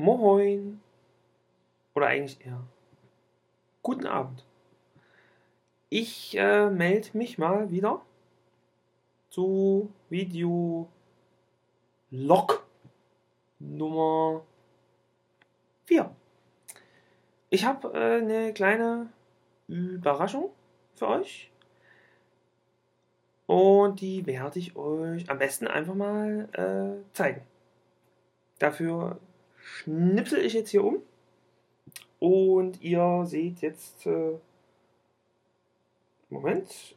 Moin. Oder eigentlich eher guten Abend. Ich äh, melde mich mal wieder zu Video Log Nummer 4. Ich habe äh, eine kleine Überraschung für euch. Und die werde ich euch am besten einfach mal äh, zeigen. Dafür schnipsel ich jetzt hier um. Und ihr seht jetzt. Äh, Moment.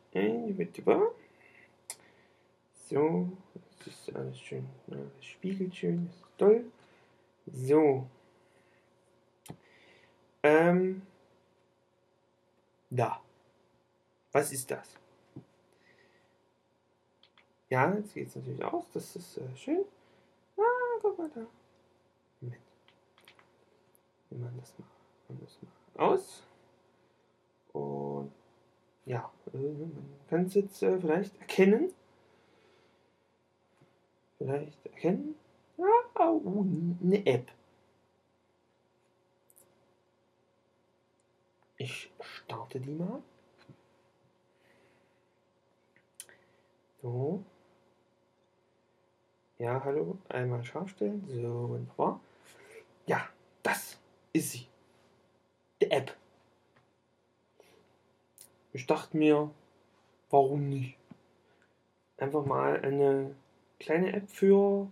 So, das ist alles schön. Das spiegelt schön, das ist toll. So. Ähm. Da. Was ist das? Ja, jetzt geht es natürlich aus. Das ist äh, schön. Ah, guck mal da. Wir machen das mal, machen das mal aus. Und ja, äh, man kann es jetzt äh, vielleicht erkennen. Vielleicht erkennen. Ah, oh, eine App. Ich starte die mal. So. Ja, hallo. Einmal scharf stellen. So, wunderbar. Ja, das ist sie. Die App. Ich dachte mir, warum nicht? Einfach mal eine kleine App für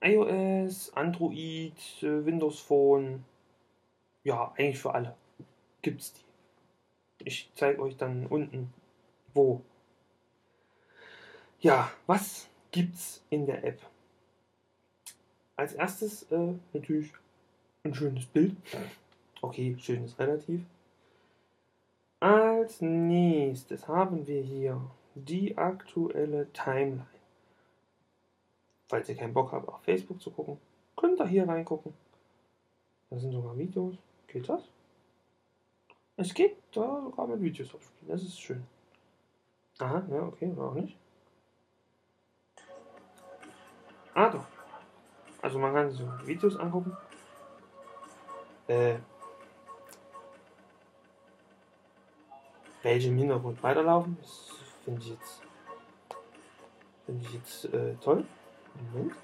iOS, Android, äh, Windows Phone. Ja, eigentlich für alle gibt's die. Ich zeige euch dann unten, wo. Ja, was gibt's in der App? Als erstes äh, natürlich ein schönes Bild. Okay, schön ist relativ. Als nächstes haben wir hier die aktuelle Timeline. Falls ihr keinen Bock habt, auf Facebook zu gucken, könnt ihr hier reingucken. Da sind sogar Videos. Geht das? Es geht da sogar mit Videos aufspielen. Das ist schön. Aha, ja, okay, oder auch nicht. Ah, doch. Also man kann so Videos angucken. Äh, welche im Hintergrund weiterlaufen, das finde ich jetzt, finde ich jetzt äh, toll. Moment.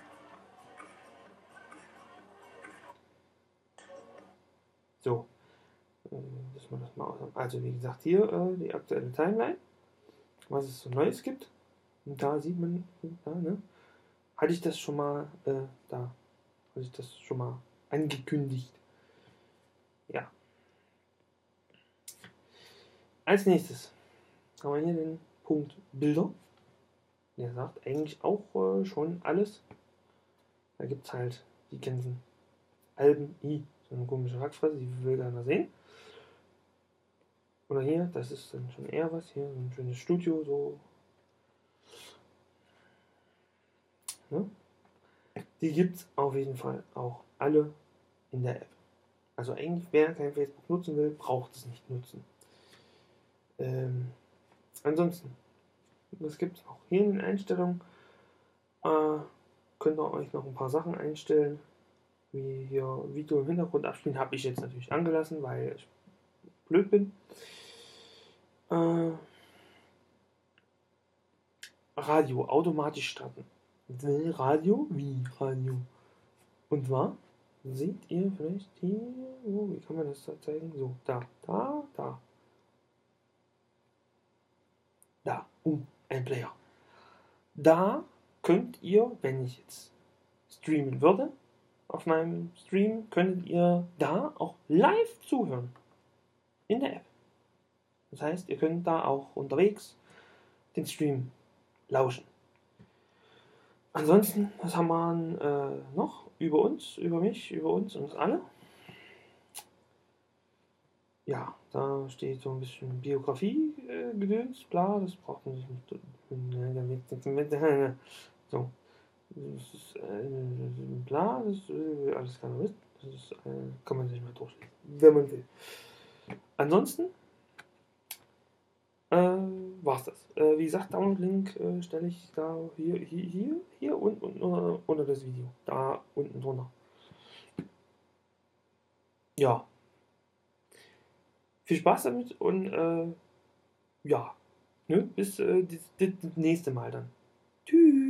So, äh, das mal aus. Also wie gesagt, hier äh, die aktuelle Timeline, was es so Neues gibt. Und da sieht man, da, ne? Hatte ich das schon mal, äh, da, hatte ich das schon mal angekündigt. Ja. Als nächstes haben wir hier den Punkt Bilder. Der sagt eigentlich auch äh, schon alles. Da gibt es halt die ganzen Alben, i, so eine komische Hackfresse, die will keiner sehen. Oder hier, das ist dann schon eher was, hier so ein schönes Studio, so. Ne? Die gibt es auf jeden Fall auch alle in der App. Also eigentlich, wer kein Facebook nutzen will, braucht es nicht nutzen. Ähm, ansonsten, was gibt es auch hier in den Einstellungen? Äh, könnt ihr euch noch ein paar Sachen einstellen, wie hier Video im Hintergrund abspielen. Habe ich jetzt natürlich angelassen, weil ich blöd bin. Äh, Radio automatisch starten. Radio? Wie Radio? Und zwar seht ihr vielleicht hier, oh, wie kann man das da zeigen? So, da, da, da. Da, um, ein Player. Da könnt ihr, wenn ich jetzt streamen würde, auf meinem Stream, könntet ihr da auch live zuhören. In der App. Das heißt, ihr könnt da auch unterwegs den Stream lauschen. Ansonsten, was haben wir äh, noch über uns, über mich, über uns, uns alle? Ja, da steht so ein bisschen Biografie, äh, Gedöns, bla, das braucht man nicht. So. Das ist äh, bla, das ist äh, alles keiner Mist. Das ist, äh, kann man sich mal durchlesen, wenn man will. Ansonsten äh, war's das. Äh, wie gesagt, Download-Link äh, stelle ich da hier, hier, hier, hier und, und uh, unter das Video. Da unten drunter. ja. Viel Spaß damit und äh, ja. Ne? Bis äh, das nächste Mal dann. Tschüss.